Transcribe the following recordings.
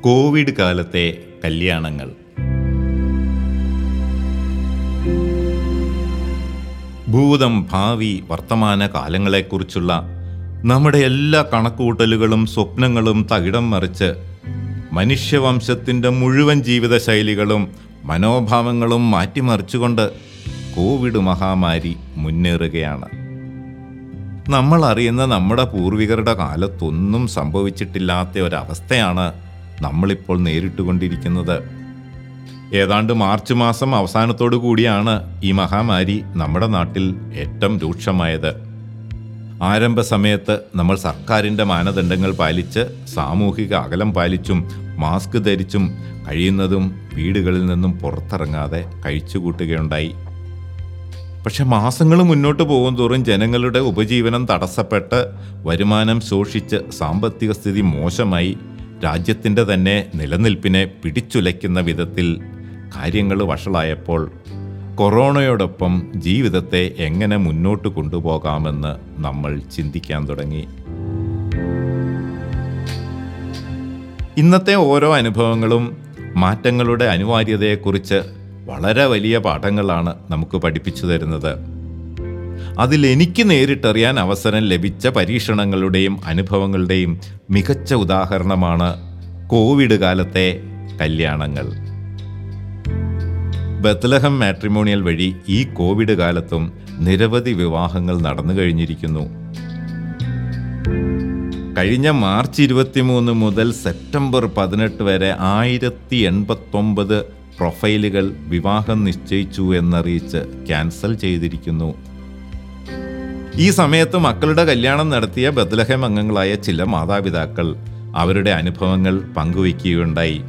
Covid കാലത്തെ കല്യാണങ്ങൾ. ഭൂതം ഭാവി വർത്തമാന കാലങ്ങളെക്കുറിച്ചുള്ള നമ്മുടെ എല്ലാ കണക്കുകൂട്ടലുകളും സ്വപ്നങ്ങളും തകിടം മറിച്ച് മനുഷ്യവംശത്തിന്റെ മുഴുവൻ ജീവിതശൈലികളും മനോഭാവങ്ങളും മാറ്റിമറിച്ചുകൊണ്ട് കോവിഡ് മഹാമാരി മുന്നേറുകയാണ്. നമ്മൾ അറിയുന്ന നമ്മുടെ പൂർവികരുടെ കാലത്തൊന്നും സംഭവിച്ചിട്ടില്ലാത്ത ഒരവസ്ഥയാണ് നമ്മളിപ്പോൾ നേരിട്ടുകൊണ്ടിരിക്കുന്നത്. ഏതാണ്ട് മാർച്ച് മാസം അവസാനത്തോടു കൂടിയാണ് ഈ മഹാമാരി നമ്മുടെ നാട്ടിൽ ഏറ്റവും രൂക്ഷമായത്. ആരംഭ സമയത്ത് നമ്മൾ സർക്കാരിന്റെ മാനദണ്ഡങ്ങൾ പാലിച്ച് സാമൂഹിക അകലം പാലിച്ചും മാസ്ക് ധരിച്ചും കഴിയുന്നതും വീടുകളിൽ നിന്നും പുറത്തിറങ്ങാതെ കഴിച്ചുകൂട്ടുകയുണ്ടായി. പക്ഷെ മാസങ്ങൾ മുന്നോട്ട് പോകും തോറും ജനങ്ങളുടെ ഉപജീവനം തടസ്സപ്പെട്ട് വരുമാനം ശോഷിച്ച് സാമ്പത്തിക സ്ഥിതി മോശമായി. രാജ്യത്തിന്റെ തന്നെ നിലനിൽപ്പിനെ പിടിച്ചുലയ്ക്കുന്ന വിധത്തിൽ കാര്യങ്ങൾ വഷളായപ്പോൾ കൊറോണയോടൊപ്പം ജീവിതത്തെ എങ്ങനെ മുന്നോട്ട് കൊണ്ടുപോകാമെന്ന് നമ്മൾ ചിന്തിക്കാൻ തുടങ്ങി. ഇന്നത്തെ ഓരോ അനുഭവങ്ങളും മാറ്റങ്ങളുടെ അനിവാര്യതയെക്കുറിച്ച് വളരെ വലിയ പാഠങ്ങളാണ് നമുക്ക് പഠിപ്പിച്ചു തരുന്നത്. അതിൽ എനിക്ക് നേരിട്ടറിയാൻ അവസരം ലഭിച്ച പരീക്ഷണങ്ങളുടെയും അനുഭവങ്ങളുടെയും മികച്ച ഉദാഹരണമാണ് കോവിഡ് കാലത്തെ കല്യാണങ്ങൾ. ബത്ലഹം മാട്രിമോണിയൽ വഴി ഈ കോവിഡ് കാലത്തും നിരവധി വിവാഹങ്ങൾ നടന്നു കഴിഞ്ഞിരിക്കുന്നു. കഴിഞ്ഞ മാർച്ച് ഇരുപത്തിമൂന്ന് മുതൽ സെപ്റ്റംബർ പതിനെട്ട് വരെ ആയിരത്തി എൺപത്തൊമ്പത് പ്രൊഫൈലുകൾ വിവാഹം നിശ്ചയിച്ചു എന്നറിയിച്ച് ക്യാൻസൽ ചെയ്തിരിക്കുന്നു. ഈ സമയത്ത് മക്കളുടെ കല്യാണം നടത്തിയ ബദ്ലഹം അംഗങ്ങളായ ചില മാതാപിതാക്കൾ അവരുടെ അനുഭവങ്ങൾ പങ്കുവയ്ക്കുകയുണ്ടായി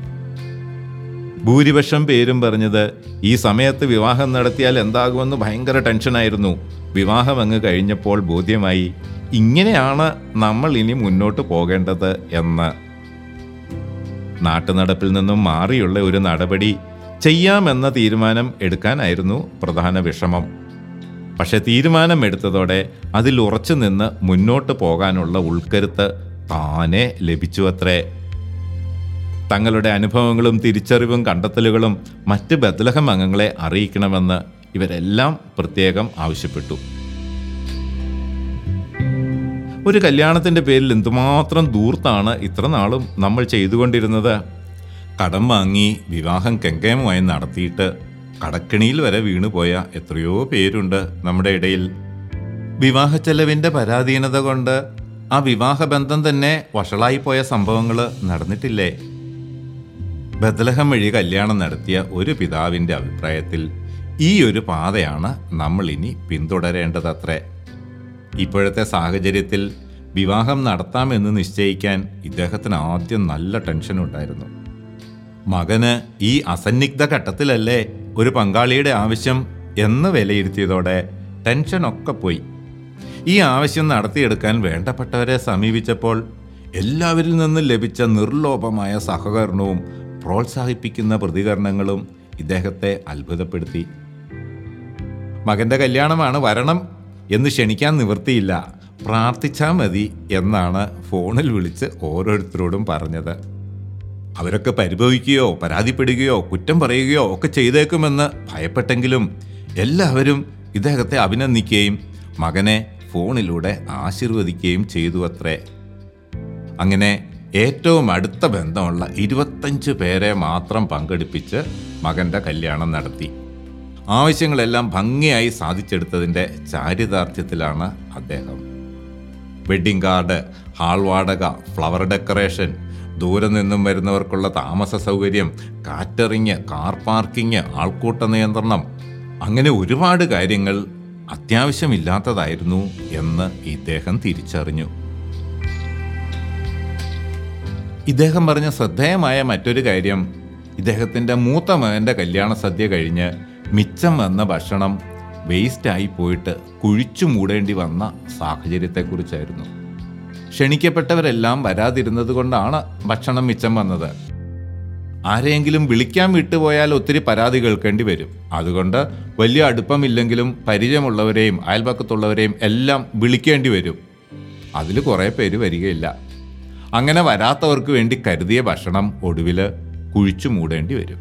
ഭൂരിപക്ഷം പേരും പറഞ്ഞത് ഈ സമയത്ത് വിവാഹം നടത്തിയാൽ എന്താകുമെന്ന് ഭയങ്കര ടെൻഷനായിരുന്നു. വിവാഹം അങ്ങ് കഴിഞ്ഞപ്പോൾ ബോധ്യമായി ഇങ്ങനെയാണ് നമ്മൾ ഇനി മുന്നോട്ട് പോകേണ്ടത് എന്ന്. നാട്ടുനടപ്പിൽ നിന്നും മാറിയുള്ള ഒരു നടപടി ചെയ്യാമെന്ന തീരുമാനം എടുക്കാനായിരുന്നു പ്രധാന വിഷമം. പക്ഷെ തീരുമാനം എടുത്തതോടെ അതിൽ ഉറച്ചു നിന്ന് മുന്നോട്ട് പോകാനുള്ള ഉൾക്കരുത്ത് താനെ ലഭിച്ചു അത്രേ തങ്ങളുടെ അനുഭവങ്ങളും തിരിച്ചറിവും കണ്ടെത്തലുകളും മറ്റ് ബദലഹം അംഗങ്ങളെ അറിയിക്കണമെന്ന് ഇവരെല്ലാം പ്രത്യേകം ആവശ്യപ്പെട്ടു. ഒരു കല്യാണത്തിന്റെ പേരിൽ എന്തുമാത്രം ദൂർത്താണ് ഇത്ര നാളും നമ്മൾ ചെയ്തുകൊണ്ടിരുന്നത്? കടം വാങ്ങി വിവാഹം കെങ്കേമമായി നടത്തിയിട്ട് കടക്കിണിയിൽ വരെ വീണുപോയ എത്രയോ പേരുണ്ട് നമ്മുടെ ഇടയിൽ. വിവാഹ ചെലവിന്റെ പരാധീനത കൊണ്ട് ആ വിവാഹബന്ധം തന്നെ വഷളായിപ്പോയ സംഭവങ്ങൾ നടന്നിട്ടില്ലേ? ബദലഹം വഴി കല്യാണം നടത്തിയ ഒരു പിതാവിന്റെ അഭിപ്രായത്തിൽ ഈ ഒരു പാതയാണ് നമ്മൾ ഇനി പിന്തുടരേണ്ടതത്രേ. ഇപ്പോഴത്തെ സാഹചര്യത്തിൽ വിവാഹം നടത്താമെന്ന് നിശ്ചയിക്കാൻ ഇദ്ദേഹത്തിന് ആദ്യം നല്ല ടെൻഷൻ ഉണ്ടായിരുന്നു മകന് ഈ അസന്നിഗ്ധ ഘട്ടത്തിലല്ലേ ഒരു പങ്കാളിയുടെ ആവശ്യം എന്ന് വിലയിരുത്തിയതോടെ ടെൻഷനൊക്കെ പോയി. ഈ ആവശ്യം നടത്തിയെടുക്കാൻ വേണ്ടപ്പെട്ടവരെ സമീപിച്ചപ്പോൾ എല്ലാവരിൽ നിന്നും ലഭിച്ച നിർലോഭമായ സഹകരണവും പ്രോത്സാഹിപ്പിക്കുന്ന പ്രതികരണങ്ങളും ഇദ്ദേഹത്തെ അത്ഭുതപ്പെടുത്തി. മകന്റെ കല്യാണമാണ് വരണം എന്ന് ക്ഷണിക്കാൻ നിവൃത്തിയില്ല. പ്രാർത്ഥിച്ചാൽ മതി എന്നാണ് ഫോണിൽ വിളിച്ച് ഓരോരുത്തരോടും പറഞ്ഞത്. അവരൊക്കെ പരിഭവിക്കുകയോ പരാതിപ്പെടുകയോ കുറ്റം പറയുകയോ ഒക്കെ ചെയ്തേക്കുമെന്ന് ഭയപ്പെട്ടെങ്കിലും എല്ലാവരും ഇദ്ദേഹത്തെ അഭിനന്ദിക്കുകയും മകനെ ഫോണിലൂടെ ആശീർവദിക്കുകയും ചെയ്തു അത്രേ അങ്ങനെ ഏറ്റവും അടുത്ത ബന്ധമുള്ള ഇരുപത്തഞ്ച് പേരെ മാത്രം പങ്കെടുപ്പിച്ച് മകന്റെ കല്യാണം നടത്തി. ആവശ്യങ്ങളെല്ലാം ഭംഗിയായി സാധിച്ചെടുത്തതിന്റെ ചാരിതാർത്ഥ്യത്തിലാണ് അദ്ദേഹം. വെഡ്ഡിംഗ് കാർഡ് ഹാൾ വാടക ഫ്ലവർ ഡെക്കറേഷൻ ദൂരെ നിന്നും വരുന്നവർക്കുള്ള താമസ സൗകര്യം കാറ്ററിങ് കാർ പാർക്കിംഗ് ആൾക്കൂട്ട നിയന്ത്രണം അങ്ങനെ ഒരുപാട് കാര്യങ്ങൾ അത്യാവശ്യമില്ലാത്തതായിരുന്നു എന്ന് ഇദ്ദേഹം തിരിച്ചറിഞ്ഞു. ഇദ്ദേഹം പറഞ്ഞ ശ്രദ്ധേയമായ മറ്റൊരു കാര്യം ഇദ്ദേഹത്തിന്റെ മൂത്ത മകന്റെ കല്യാണ സദ്യ കഴിഞ്ഞ് മിച്ചം വന്ന ഭക്ഷണം വേസ്റ്റായി പോയിട്ട് കുഴിച്ചു മൂടേണ്ടി വന്ന സാഹചര്യത്തെക്കുറിച്ചായിരുന്നു. ക്ഷണിക്കപ്പെട്ടവരെല്ലാം വരാതിരുന്നത് കൊണ്ടാണ് ഭക്ഷണം മിച്ചം വന്നത്. ആരെയെങ്കിലും വിളിക്കാൻ വിട്ടുപോയാൽ ഒത്തിരി പരാതി കേൾക്കേണ്ടി വരും. അതുകൊണ്ട് വലിയ അടുപ്പമില്ലെങ്കിലും പരിചയമുള്ളവരെയും അയൽപക്കത്തുള്ളവരെയും എല്ലാം വിളിക്കേണ്ടി വരും. അതിൽ കുറേ പേര് വരികയില്ല. അങ്ങനെ വരാത്തവർക്ക് വേണ്ടി കരുതിയ ഭക്ഷണം ഒടുവിൽ കുഴിച്ചു മൂടേണ്ടി വരും.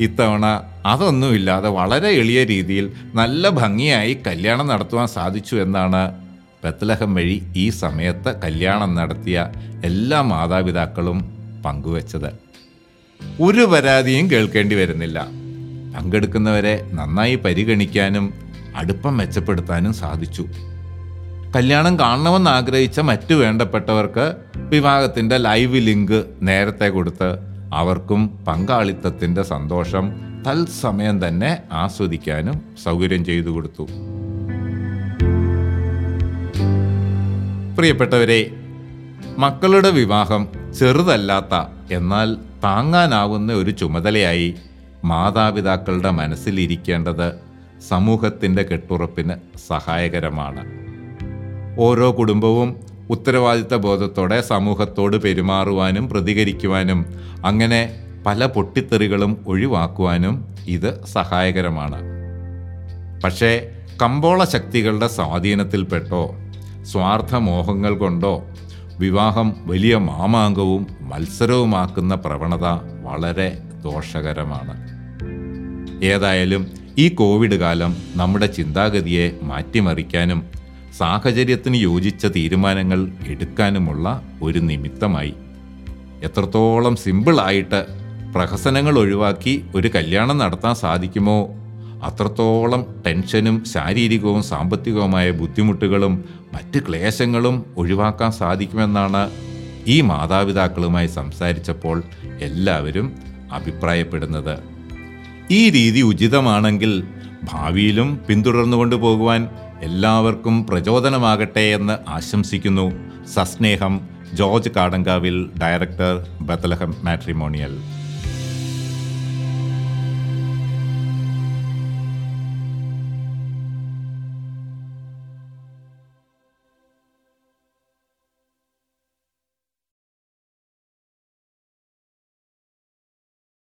ഇത്തവണ അതൊന്നുമില്ലാതെ വളരെ എളിയ രീതിയിൽ നല്ല ഭംഗിയായി കല്യാണം നടത്തുവാൻ സാധിച്ചു എന്നാണ് ബത്ലഹം വഴി ഈ സമയത്ത് കല്യാണം നടത്തിയ എല്ലാ മാതാപിതാക്കളും പങ്കുവച്ചത്. ഒരു പരാതിയും കേൾക്കേണ്ടി വരുന്നില്ല. പങ്കെടുക്കുന്നവരെ നന്നായി പരിഗണിക്കാനും അടുപ്പം മെച്ചപ്പെടുത്താനും സാധിച്ചു. കല്യാണം കാണണമെന്ന് ആഗ്രഹിച്ച മറ്റു വേണ്ടപ്പെട്ടവർക്ക് വിവാഹത്തിന്റെ ലൈവ് ലിങ്ക് നേരത്തെ കൊടുത്ത് അവർക്കും പങ്കാളിത്തത്തിന്റെ സന്തോഷം തൽസമയം തന്നെ ആസ്വദിക്കാനും സൗകര്യം ചെയ്തു കൊടുത്തു. പ്രിയപ്പെട്ടവരെ മക്കളുടെ വിവാഹം ചെറുതല്ലാത്ത എന്നാൽ താങ്ങാനാവുന്ന ഒരു ചുമതലയായി മാതാപിതാക്കളുടെ മനസ്സിലിരിക്കേണ്ടത് സമൂഹത്തിന്റെ കെട്ടുറപ്പിന് സഹായകരമാണ്. ഓരോ കുടുംബവും ഉത്തരവാദിത്ത ബോധത്തോടെ സമൂഹത്തോട് പെരുമാറുവാനും പ്രതികരിക്കുവാനും അങ്ങനെ പല പൊട്ടിത്തെറികളും ഒഴിവാക്കുവാനും ഇത് സഹായകരമാണ്. പക്ഷേ കമ്പോള ശക്തികളുടെ സ്വാധീനത്തിൽപ്പെട്ടോ സ്വാർത്ഥമോഹങ്ങൾ കൊണ്ടോ വിവാഹം വലിയ മാമാങ്കവും മത്സരവുമാക്കുന്ന പ്രവണത വളരെ ദോഷകരമാണ്. ഏതായാലും ഈ കോവിഡ് കാലം നമ്മുടെ ചിന്താഗതിയെ മാറ്റിമറിക്കാനും സാഹചര്യത്തിന് യോജിച്ച തീരുമാനങ്ങൾ എടുക്കാനുമുള്ള ഒരു നിമിത്തമായി. എത്രത്തോളം സിമ്പിളായിട്ട് പ്രഹസനങ്ങൾ ഒഴിവാക്കി ഒരു കല്യാണം നടത്താൻ സാധിക്കുമോ അത്രത്തോളം ടെൻഷനും ശാരീരികവും സാമ്പത്തികവുമായ ബുദ്ധിമുട്ടുകളും മറ്റ് ക്ലേശങ്ങളും ഒഴിവാക്കാൻ സാധിക്കുമെന്നാണ് ഈ മാതാപിതാക്കളുമായി സംസാരിച്ചപ്പോൾ എല്ലാവരും അഭിപ്രായപ്പെടുന്നത്. ഈ രീതി ഉചിതമാണെങ്കിൽ ഭാവിയിലും പിന്തുടർന്നു കൊണ്ടുപോകുവാൻ എല്ലാവർക്കും പ്രചോദനമാകട്ടെ എന്ന് ആശംസിക്കുന്നു. സസ്നേഹം George Kadankavil director Bethlehem matrimonial.